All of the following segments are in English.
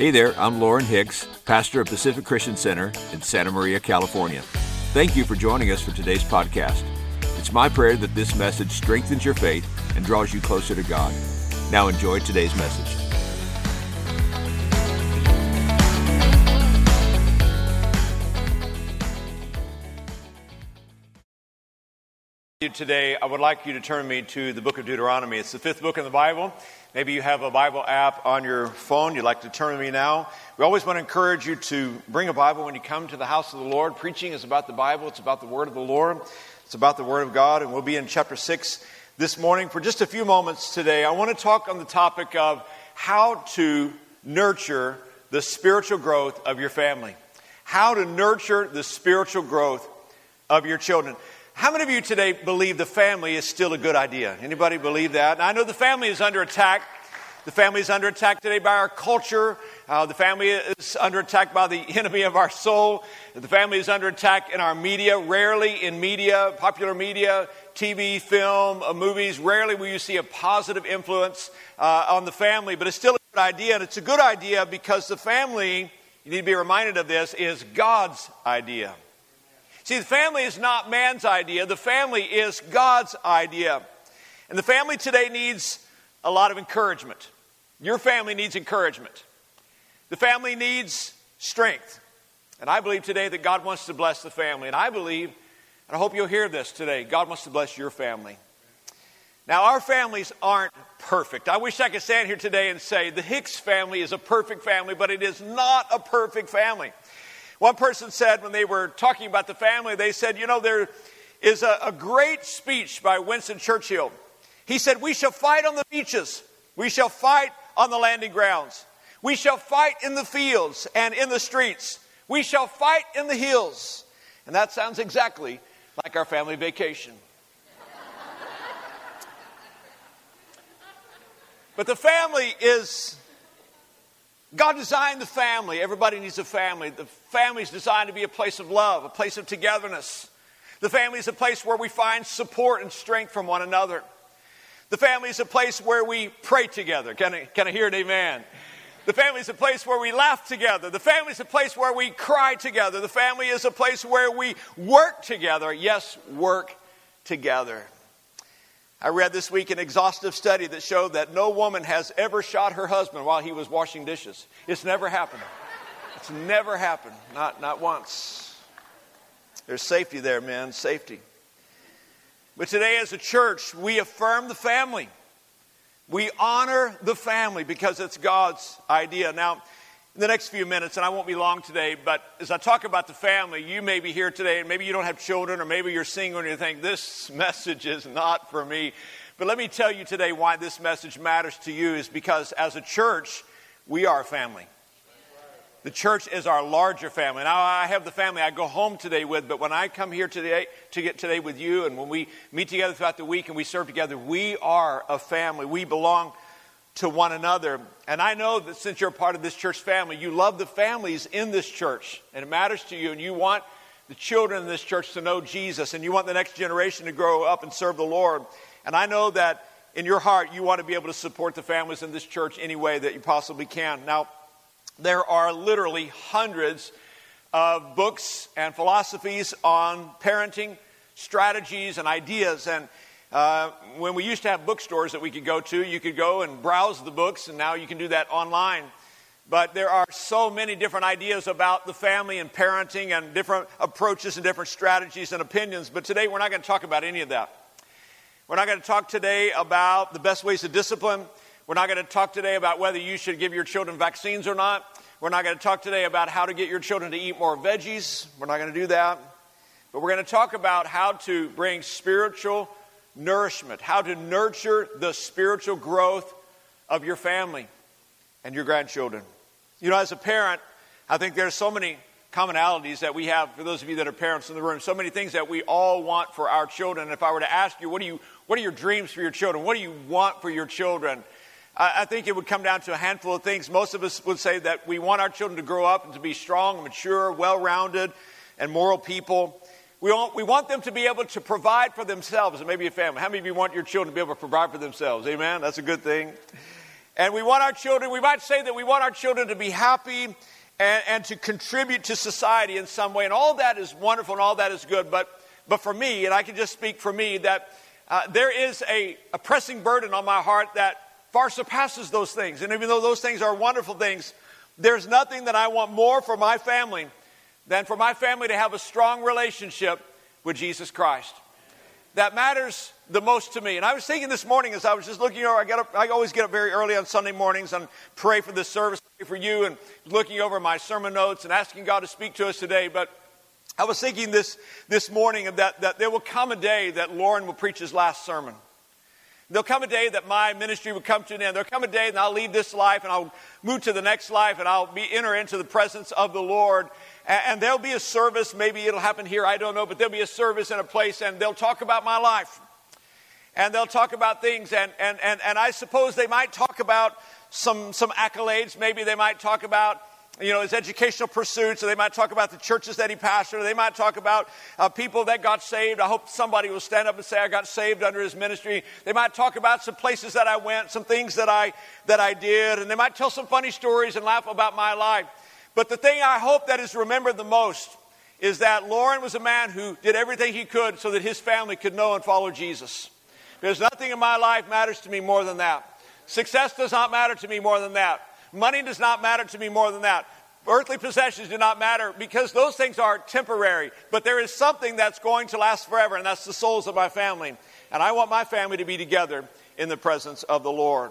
Hey there, I'm Lauren Hicks, pastor of Pacific Christian Center in Santa Maria, California. Thank you for joining us for today's podcast. It's my prayer that this message strengthens your faith and draws you closer to God. Now enjoy today's message. Today, I would like you to turn me to the book of Deuteronomy. It's the fifth book in the Bible. Maybe you have a Bible app on your phone. You'd like to turn to me now. We always want to encourage you to bring a Bible when you come to the house of the Lord. Preaching is about the Bible, it's about the Word of the Lord, it's about the Word of God. And we'll be in chapter 6 this morning for just a few moments today. I want to talk on the topic of how to nurture the spiritual growth of your family. How to nurture the spiritual growth of your children. How many of you today believe the family is still a good idea? Anybody believe that? I know the family is under attack. The family is under attack today by our culture. Uh, the family is under attack by the enemy of our soul. The family is under attack in our media. Rarely in media, popular media, TV, film, uh, movies, rarely will you see a positive influence uh, on the family, but it's still a good idea. And it's a good idea because the family, you need to be reminded of this, is God's idea. See, the family is not man's idea, the family is God's idea. And the family today needs a lot of encouragement. Your family needs encouragement. The family needs strength. And I believe today that God wants to bless the family. And I believe, and I hope you'll hear this today, God wants to bless your family. Now, our families aren't perfect. I wish I could stand here today and say the Hicks family is a perfect family, but it is not a perfect family. One person said when they were talking about the family, they said, You know, there is a, a great speech by Winston Churchill. He said, We shall fight on the beaches, we shall fight on the landing grounds, we shall fight in the fields and in the streets, we shall fight in the hills. And that sounds exactly like our family vacation. but the family is God designed the family. Everybody needs a family. The family is designed to be a place of love, a place of togetherness. The family is a place where we find support and strength from one another. The family is a place where we pray together. Can I, can I hear an amen? The family is a place where we laugh together. The family is a place where we cry together. The family is a place where we work together. Yes, work together. I read this week an exhaustive study that showed that no woman has ever shot her husband while he was washing dishes. It's never happened. It's never happened. Not, not once. There's safety there, man. Safety. But today, as a church, we affirm the family. We honor the family because it's God's idea. Now, the next few minutes, and I won't be long today, but as I talk about the family, you may be here today, and maybe you don't have children, or maybe you're single and you think, this message is not for me. But let me tell you today why this message matters to you is because as a church, we are a family. The church is our larger family. Now, I have the family I go home today with, but when I come here today to get today with you, and when we meet together throughout the week and we serve together, we are a family. We belong to one another. And I know that since you're part of this church family, you love the families in this church, and it matters to you, and you want the children in this church to know Jesus, and you want the next generation to grow up and serve the Lord. And I know that in your heart, you want to be able to support the families in this church any way that you possibly can. Now, there are literally hundreds of books and philosophies on parenting, strategies, and ideas. And uh, when we used to have bookstores that we could go to, you could go and browse the books, and now you can do that online. But there are so many different ideas about the family and parenting and different approaches and different strategies and opinions. But today we're not going to talk about any of that. We're not going to talk today about the best ways to discipline. We're not going to talk today about whether you should give your children vaccines or not. We're not going to talk today about how to get your children to eat more veggies. We're not going to do that. But we're going to talk about how to bring spiritual nourishment, how to nurture the spiritual growth of your family and your grandchildren. You know, as a parent, I think there's so many commonalities that we have for those of you that are parents in the room so many things that we all want for our children. If i were to ask you what do you what are your dreams for your children? What do you want for your children? I, I think it would come down to a handful of things. Most of us would say that we want our children to grow up and to be strong mature well-rounded and moral people we want, we want them to be able to provide for themselves and maybe a family. How many of you want your children to be able to provide for themselves? Amen? That's a good thing. And we want our children, we might say that we want our children to be happy and, and to contribute to society in some way. And all that is wonderful and all that is good. But, but for me, and I can just speak for me, that uh, there is a, a pressing burden on my heart that far surpasses those things. And even though those things are wonderful things, there's nothing that I want more for my family than for my family to have a strong relationship with Jesus Christ. That matters the most to me. And I was thinking this morning as I was just looking over, I, get up, I always get up very early on Sunday mornings and pray for this service, pray for you, and looking over my sermon notes and asking God to speak to us today. But I was thinking this, this morning that, that there will come a day that Lauren will preach his last sermon. There'll come a day that my ministry will come to an end. There'll come a day and I'll leave this life and I'll move to the next life and I'll be enter into the presence of the Lord. And, and there'll be a service. Maybe it'll happen here. I don't know. But there'll be a service in a place and they'll talk about my life. And they'll talk about things. And, and, and, and I suppose they might talk about some, some accolades. Maybe they might talk about you know, his educational pursuits, or they might talk about the churches that he pastored, or they might talk about uh, people that got saved. I hope somebody will stand up and say, I got saved under his ministry. They might talk about some places that I went, some things that I, that I did, and they might tell some funny stories and laugh about my life. But the thing I hope that is remembered the most is that Lauren was a man who did everything he could so that his family could know and follow Jesus. Because nothing in my life matters to me more than that. Success does not matter to me more than that. Money does not matter to me more than that. Earthly possessions do not matter because those things are temporary. But there is something that's going to last forever, and that's the souls of my family. And I want my family to be together in the presence of the Lord.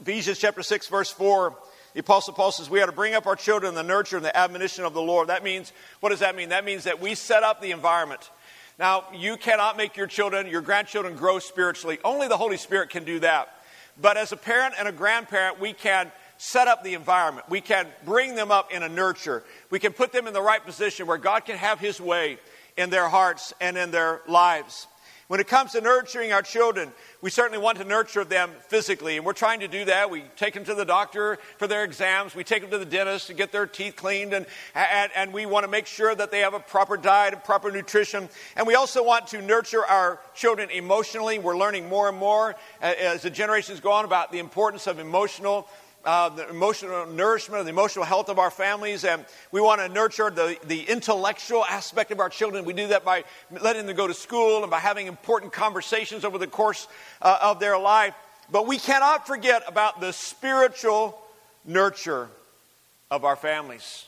Ephesians chapter 6, verse 4, the Apostle Paul says, We are to bring up our children in the nurture and the admonition of the Lord. That means, what does that mean? That means that we set up the environment. Now, you cannot make your children, your grandchildren grow spiritually. Only the Holy Spirit can do that. But as a parent and a grandparent, we can set up the environment. We can bring them up in a nurture. We can put them in the right position where God can have His way in their hearts and in their lives. When it comes to nurturing our children, we certainly want to nurture them physically, and we're trying to do that. We take them to the doctor for their exams, we take them to the dentist to get their teeth cleaned, and, and, and we want to make sure that they have a proper diet and proper nutrition. And we also want to nurture our children emotionally. We're learning more and more uh, as the generations go on about the importance of emotional uh, the emotional nourishment, the emotional health of our families, and we want to nurture the, the intellectual aspect of our children. We do that by letting them go to school and by having important conversations over the course uh, of their life. But we cannot forget about the spiritual nurture of our families.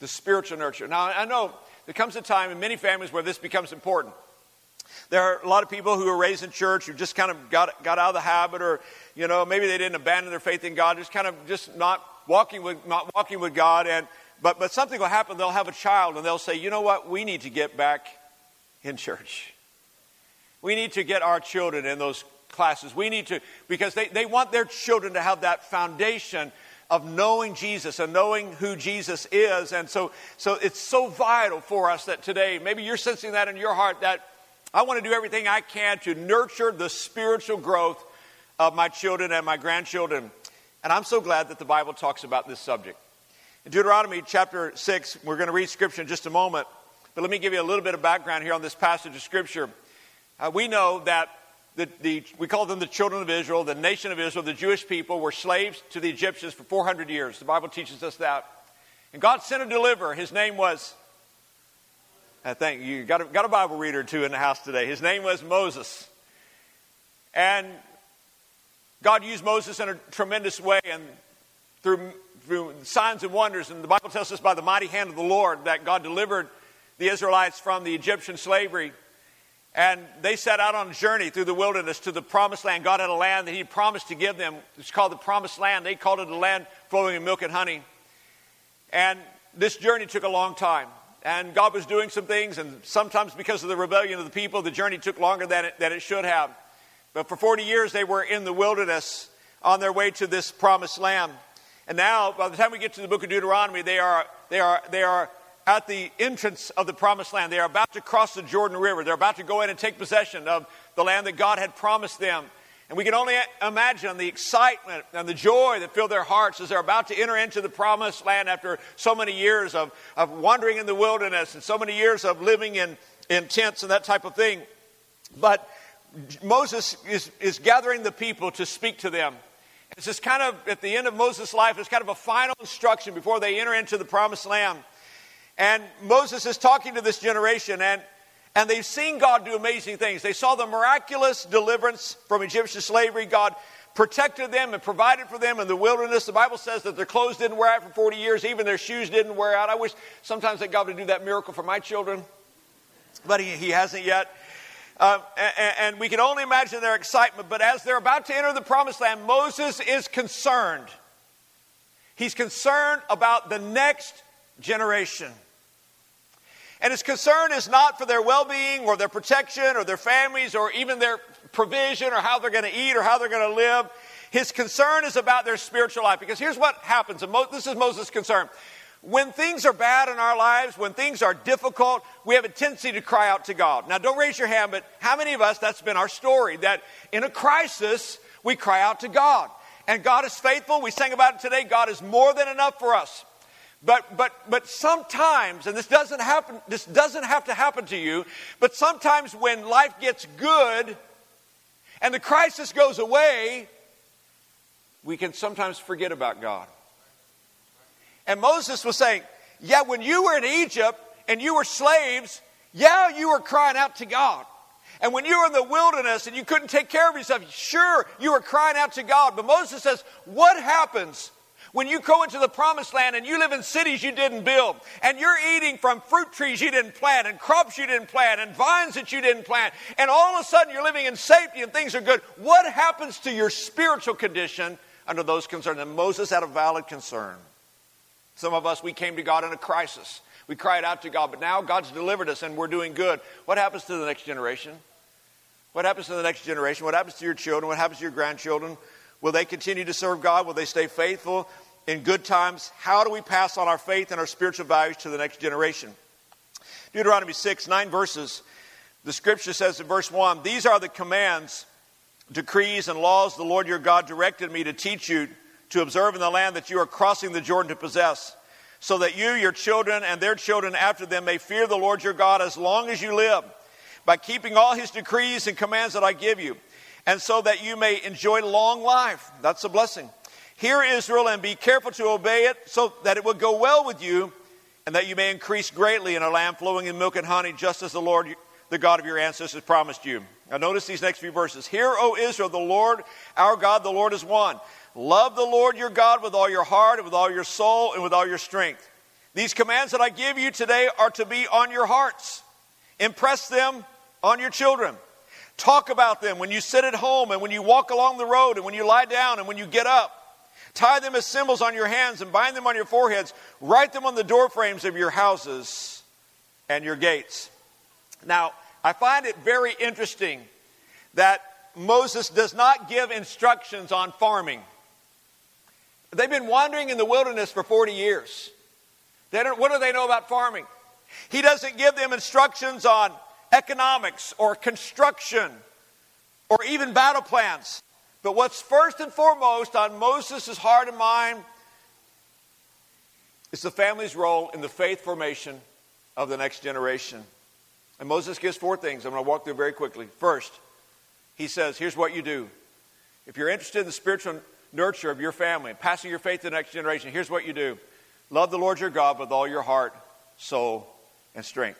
The spiritual nurture. Now, I know there comes a time in many families where this becomes important. There are a lot of people who are raised in church who just kind of got, got out of the habit, or, you know, maybe they didn't abandon their faith in God, just kind of just not walking with, not walking with God. And, but, but something will happen. They'll have a child and they'll say, you know what? We need to get back in church. We need to get our children in those classes. We need to, because they, they want their children to have that foundation of knowing Jesus and knowing who Jesus is. And so, so it's so vital for us that today, maybe you're sensing that in your heart, that I want to do everything I can to nurture the spiritual growth of my children and my grandchildren. And I'm so glad that the Bible talks about this subject. In Deuteronomy chapter 6, we're going to read scripture in just a moment. But let me give you a little bit of background here on this passage of scripture. Uh, we know that the, the, we call them the children of Israel, the nation of Israel, the Jewish people, were slaves to the Egyptians for 400 years. The Bible teaches us that. And God sent a deliverer. His name was I think you got a, got a Bible reader or two in the house today. His name was Moses. And God used Moses in a tremendous way and through, through signs and wonders. And the Bible tells us by the mighty hand of the Lord that God delivered the Israelites from the Egyptian slavery. And they set out on a journey through the wilderness to the promised land. God had a land that He promised to give them. It's called the promised land. They called it a land flowing in milk and honey. And this journey took a long time and God was doing some things, and sometimes because of the rebellion of the people, the journey took longer than it, than it should have. But for 40 years, they were in the wilderness on their way to this promised land. And now, by the time we get to the book of Deuteronomy, they are, they are, they are at the entrance of the promised land. They are about to cross the Jordan River. They're about to go in and take possession of the land that God had promised them. And we can only imagine the excitement and the joy that filled their hearts as they're about to enter into the promised land after so many years of, of wandering in the wilderness and so many years of living in, in tents and that type of thing. But Moses is, is gathering the people to speak to them. It's just kind of at the end of Moses' life, it's kind of a final instruction before they enter into the promised land. And Moses is talking to this generation, and, and they've seen God do amazing things. They saw the miraculous deliverance from Egyptian slavery. God protected them and provided for them in the wilderness. The Bible says that their clothes didn't wear out for 40 years, even their shoes didn't wear out. I wish sometimes that God would do that miracle for my children, but He, he hasn't yet. Uh, and, and we can only imagine their excitement. But as they're about to enter the promised land, Moses is concerned. He's concerned about the next generation. And his concern is not for their well being or their protection or their families or even their provision or how they're going to eat or how they're going to live. His concern is about their spiritual life. Because here's what happens, and this is Moses' concern. When things are bad in our lives, when things are difficult, we have a tendency to cry out to God. Now, don't raise your hand, but how many of us, that's been our story, that in a crisis, we cry out to God. And God is faithful. We sang about it today. God is more than enough for us. But, but, but sometimes, and this doesn't happen, this doesn't have to happen to you, but sometimes when life gets good and the crisis goes away, we can sometimes forget about God. And Moses was saying, Yeah, when you were in Egypt and you were slaves, yeah, you were crying out to God. And when you were in the wilderness and you couldn't take care of yourself, sure, you were crying out to God. But Moses says, What happens when you go into the promised land and you live in cities you didn't build, and you're eating from fruit trees you didn't plant, and crops you didn't plant, and vines that you didn't plant, and all of a sudden you're living in safety and things are good, what happens to your spiritual condition under those concerns? And Moses had a valid concern. Some of us, we came to God in a crisis. We cried out to God, but now God's delivered us and we're doing good. What happens to the next generation? What happens to the next generation? What happens to your children? What happens to your grandchildren? Will they continue to serve God? Will they stay faithful in good times? How do we pass on our faith and our spiritual values to the next generation? Deuteronomy 6, nine verses. The scripture says in verse 1 These are the commands, decrees, and laws the Lord your God directed me to teach you to observe in the land that you are crossing the Jordan to possess, so that you, your children, and their children after them may fear the Lord your God as long as you live, by keeping all his decrees and commands that I give you, and so that you may enjoy long life. That's a blessing. Hear Israel and be careful to obey it, so that it will go well with you, and that you may increase greatly in a land flowing in milk and honey, just as the Lord, the God of your ancestors, promised you. Now, notice these next few verses. Hear, O Israel, the Lord, our God, the Lord is one. Love the Lord your God with all your heart and with all your soul and with all your strength. These commands that I give you today are to be on your hearts. Impress them on your children. Talk about them when you sit at home and when you walk along the road and when you lie down and when you get up. Tie them as symbols on your hands and bind them on your foreheads. Write them on the doorframes of your houses and your gates. Now, I find it very interesting that Moses does not give instructions on farming. They've been wandering in the wilderness for 40 years. They don't, what do they know about farming? He doesn't give them instructions on economics or construction or even battle plans. But what's first and foremost on Moses' heart and mind is the family's role in the faith formation of the next generation. And Moses gives four things. I'm going to walk through very quickly. First, he says, Here's what you do. If you're interested in the spiritual nurture of your family passing your faith to the next generation, here's what you do love the Lord your God with all your heart, soul, and strength.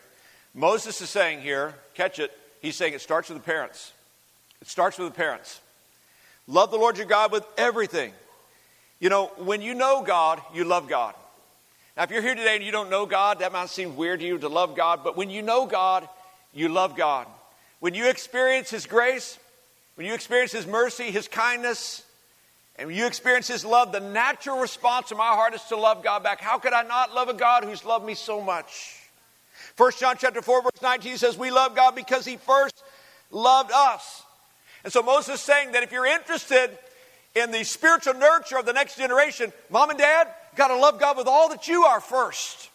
Moses is saying here, catch it, he's saying it starts with the parents. It starts with the parents. Love the Lord your God with everything. You know, when you know God, you love God. Now, if you're here today and you don't know God, that might seem weird to you to love God, but when you know God, you love God. When you experience His grace, when you experience His mercy, His kindness, and when you experience His love, the natural response of my heart is to love God back. How could I not love a God who's loved me so much? 1 John chapter 4, verse 19 says, We love God because He first loved us. And so Moses is saying that if you're interested in the spiritual nurture of the next generation, mom and dad, got to love God with all that you are first.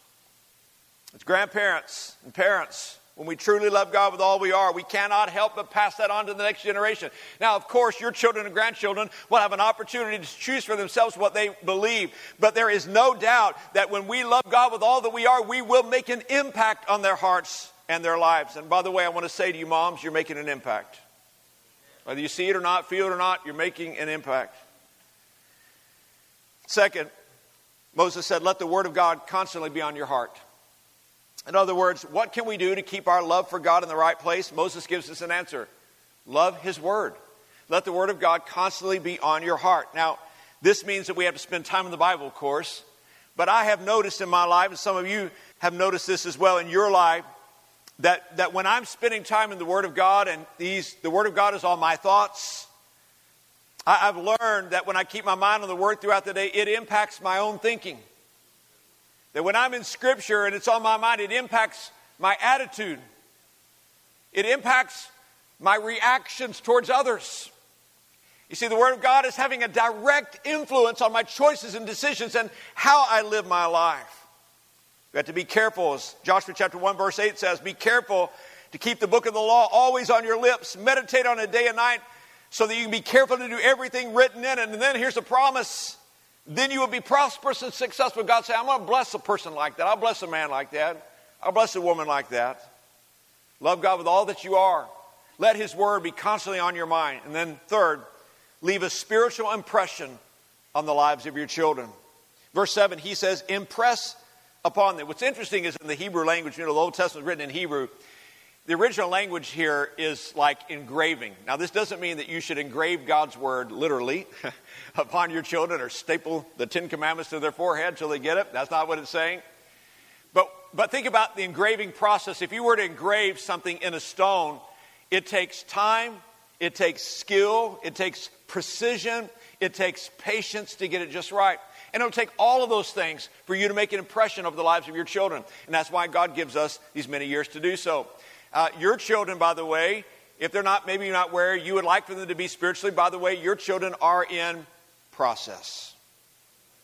It's grandparents and parents. When we truly love God with all we are, we cannot help but pass that on to the next generation. Now, of course, your children and grandchildren will have an opportunity to choose for themselves what they believe. But there is no doubt that when we love God with all that we are, we will make an impact on their hearts and their lives. And by the way, I want to say to you, moms, you're making an impact. Whether you see it or not, feel it or not, you're making an impact. Second, Moses said, Let the word of God constantly be on your heart. In other words, what can we do to keep our love for God in the right place? Moses gives us an answer love his word. Let the word of God constantly be on your heart. Now, this means that we have to spend time in the Bible, of course. But I have noticed in my life, and some of you have noticed this as well in your life, that, that when I'm spending time in the Word of God and these, the Word of God is all my thoughts, I, I've learned that when I keep my mind on the Word throughout the day, it impacts my own thinking. That when I'm in Scripture and it's on my mind, it impacts my attitude, it impacts my reactions towards others. You see, the Word of God is having a direct influence on my choices and decisions and how I live my life. We have to be careful, as Joshua chapter 1, verse 8 says, be careful to keep the book of the law always on your lips. Meditate on it day and night so that you can be careful to do everything written in it. And then here's a promise. Then you will be prosperous and successful. God said, I'm going to bless a person like that. I'll bless a man like that. I'll bless a woman like that. Love God with all that you are. Let His word be constantly on your mind. And then, third, leave a spiritual impression on the lives of your children. Verse 7, he says, Impress upon them. What's interesting is in the Hebrew language, you know, the Old Testament is written in Hebrew. The original language here is like engraving. Now, this doesn't mean that you should engrave God's word literally upon your children or staple the Ten Commandments to their forehead till they get it. That's not what it's saying. But, but think about the engraving process. If you were to engrave something in a stone, it takes time, it takes skill, it takes precision, it takes patience to get it just right. And it'll take all of those things for you to make an impression of the lives of your children. And that's why God gives us these many years to do so. Uh, your children, by the way, if they're not, maybe not where you would like for them to be spiritually, by the way, your children are in process.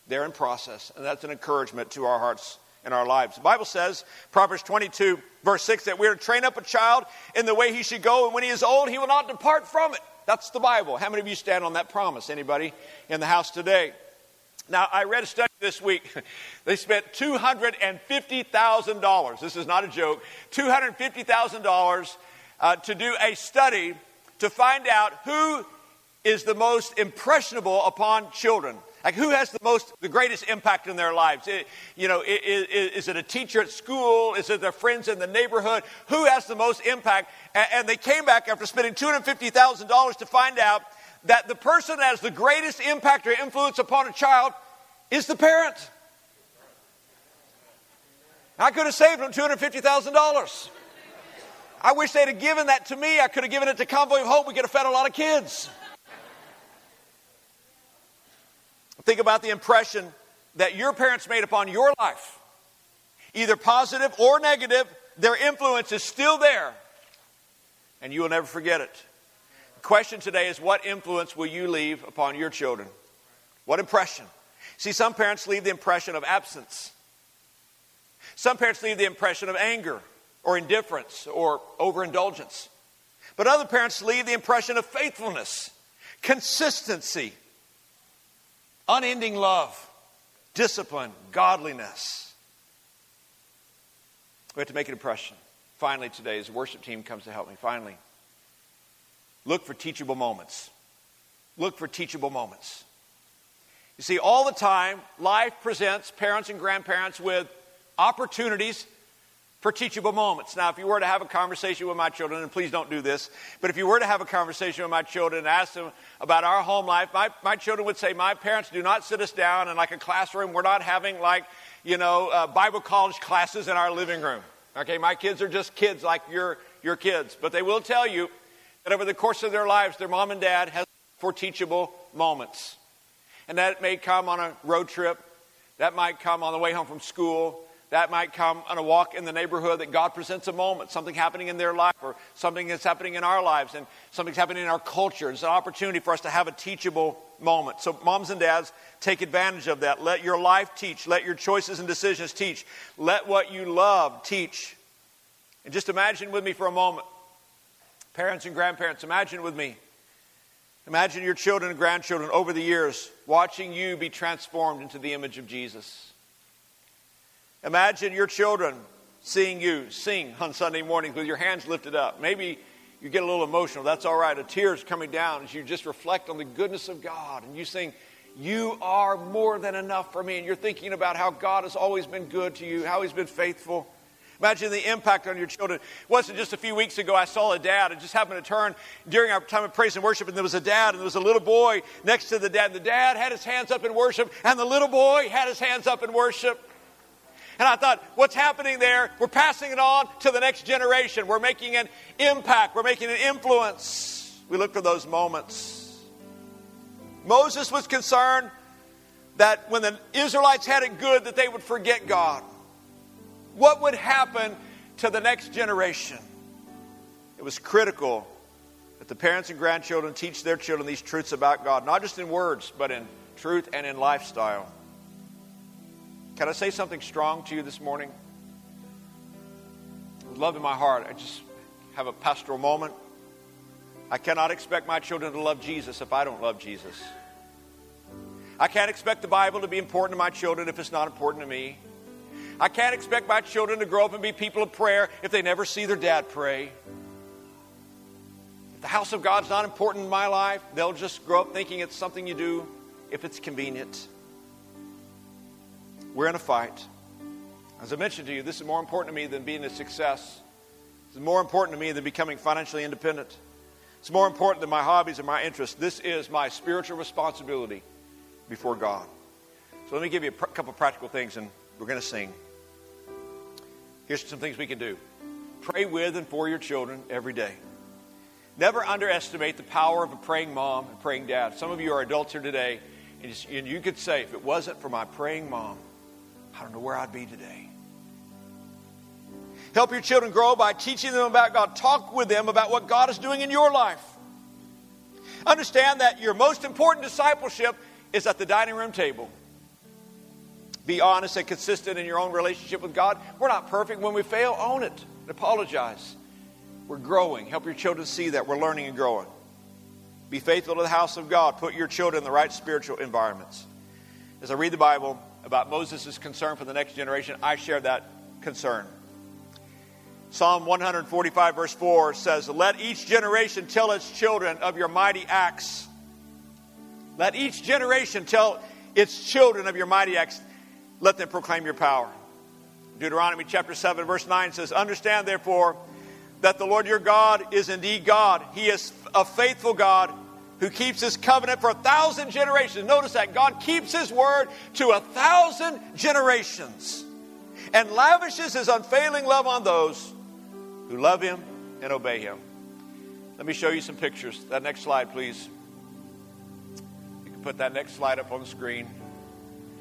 They're in process. And that's an encouragement to our hearts and our lives. The Bible says, Proverbs 22, verse 6, that we are to train up a child in the way he should go, and when he is old, he will not depart from it. That's the Bible. How many of you stand on that promise? Anybody in the house today? Now, I read a study this week. They spent $250,000. This is not a joke. $250,000 uh, to do a study to find out who is the most impressionable upon children. Like who has the most, the greatest impact in their lives? It, you know, is, is, it a teacher at school? Is it their friends in the neighborhood? Who has the most impact? And, and they came back after spending $250,000 to find out that the person that has the greatest impact or influence upon a child is the parent. I could have saved them $250,000. I wish they'd have given that to me. I could have given it to Convoy of Hope. We could have fed a lot of kids. Think about the impression that your parents made upon your life. Either positive or negative, their influence is still there, and you will never forget it question today is what influence will you leave upon your children? What impression? See, some parents leave the impression of absence. Some parents leave the impression of anger or indifference or overindulgence. But other parents leave the impression of faithfulness, consistency, unending love, discipline, godliness. We have to make an impression. Finally, today, as the worship team comes to help me, finally, Look for teachable moments. Look for teachable moments. You see, all the time, life presents parents and grandparents with opportunities for teachable moments. Now, if you were to have a conversation with my children, and please don't do this, but if you were to have a conversation with my children and ask them about our home life, my, my children would say, My parents do not sit us down in like a classroom. We're not having like, you know, uh, Bible college classes in our living room. Okay, my kids are just kids like your, your kids. But they will tell you that over the course of their lives, their mom and dad has for teachable moments. And that may come on a road trip, that might come on the way home from school, that might come on a walk in the neighborhood that God presents a moment, something happening in their life or something that's happening in our lives and something's happening in our culture. It's an opportunity for us to have a teachable moment. So, moms and dads, take advantage of that. Let your life teach. Let your choices and decisions teach. Let what you love teach. And just imagine with me for a moment Parents and grandparents, imagine with me. Imagine your children and grandchildren over the years watching you be transformed into the image of Jesus. Imagine your children seeing you sing on Sunday mornings with your hands lifted up. Maybe you get a little emotional. That's all right. A tear's coming down as you just reflect on the goodness of God and you sing, You are more than enough for me. And you're thinking about how God has always been good to you, how He's been faithful. Imagine the impact on your children. It wasn't just a few weeks ago I saw a dad. I just happened to turn during our time of praise and worship, and there was a dad, and there was a little boy next to the dad. The dad had his hands up in worship, and the little boy had his hands up in worship. And I thought, what's happening there? We're passing it on to the next generation. We're making an impact, we're making an influence. We look for those moments. Moses was concerned that when the Israelites had it good, that they would forget God. What would happen to the next generation? It was critical that the parents and grandchildren teach their children these truths about God, not just in words, but in truth and in lifestyle. Can I say something strong to you this morning? With love in my heart, I just have a pastoral moment. I cannot expect my children to love Jesus if I don't love Jesus. I can't expect the Bible to be important to my children if it's not important to me. I can't expect my children to grow up and be people of prayer if they never see their dad pray. If the house of God's not important in my life, they'll just grow up thinking it's something you do if it's convenient. We're in a fight. As I mentioned to you, this is more important to me than being a success. It's more important to me than becoming financially independent. It's more important than my hobbies and my interests. This is my spiritual responsibility before God. So let me give you a pr- couple practical things, and we're going to sing. Here's some things we can do pray with and for your children every day. Never underestimate the power of a praying mom and praying dad. Some of you are adults here today, and you could say, if it wasn't for my praying mom, I don't know where I'd be today. Help your children grow by teaching them about God. Talk with them about what God is doing in your life. Understand that your most important discipleship is at the dining room table. Be honest and consistent in your own relationship with God. We're not perfect. When we fail, own it and apologize. We're growing. Help your children see that we're learning and growing. Be faithful to the house of God. Put your children in the right spiritual environments. As I read the Bible, about Moses' concern for the next generation, I share that concern. Psalm 145, verse 4 says, Let each generation tell its children of your mighty acts. Let each generation tell its children of your mighty acts. Let them proclaim your power. Deuteronomy chapter 7, verse 9 says, Understand therefore that the Lord your God is indeed God. He is a faithful God who keeps his covenant for a thousand generations. Notice that God keeps his word to a thousand generations and lavishes his unfailing love on those who love him and obey him. Let me show you some pictures. That next slide, please. You can put that next slide up on the screen.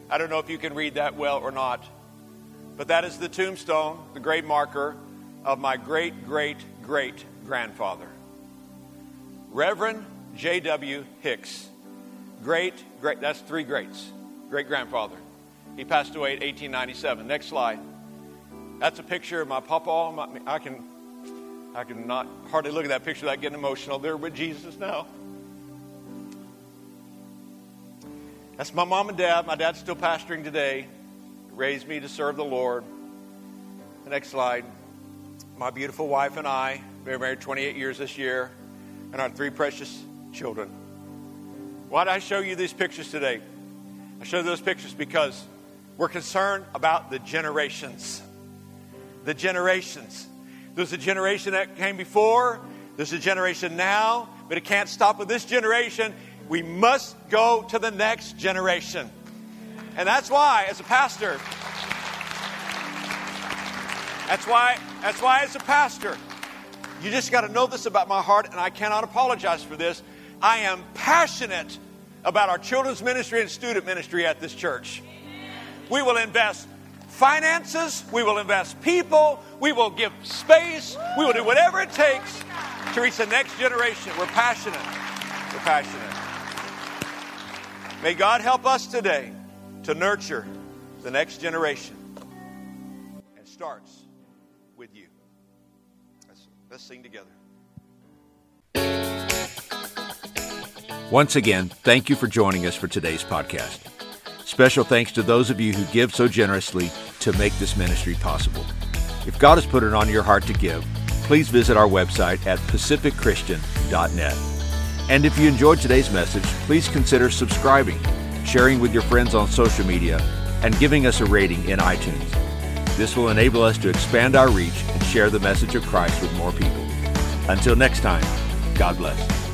I don't know if you can read that well or not, but that is the tombstone, the grave marker of my great, great, great grandfather. Reverend J.W. Hicks. Great, great, that's three greats. Great grandfather. He passed away in 1897. Next slide. That's a picture of my papa. I can, I can not hardly look at that picture without getting emotional. They're with Jesus now. That's my mom and dad. My dad's still pastoring today. Raised me to serve the Lord. The next slide. My beautiful wife and I, we were married 28 years this year, and our three precious children. Why did I show you these pictures today? I show those pictures because we're concerned about the generations. The generations. There's a generation that came before, there's a generation now, but it can't stop with this generation. We must go to the next generation. And that's why, as a pastor, that's why, that's why, as a pastor, you just got to know this about my heart, and I cannot apologize for this. I am passionate about our children's ministry and student ministry at this church. We will invest finances, we will invest people, we will give space, we will do whatever it takes to reach the next generation. We're passionate. We're passionate. May God help us today to nurture the next generation. And starts with you. Let's, let's sing together. Once again, thank you for joining us for today's podcast. Special thanks to those of you who give so generously to make this ministry possible. If God has put it on your heart to give, please visit our website at pacificchristian.net. And if you enjoyed today's message, please consider subscribing. sharing with your friends on social media, and giving us a rating in iTunes. This will enable us to expand our reach and share the message of Christ with more people. Until next time, God bless.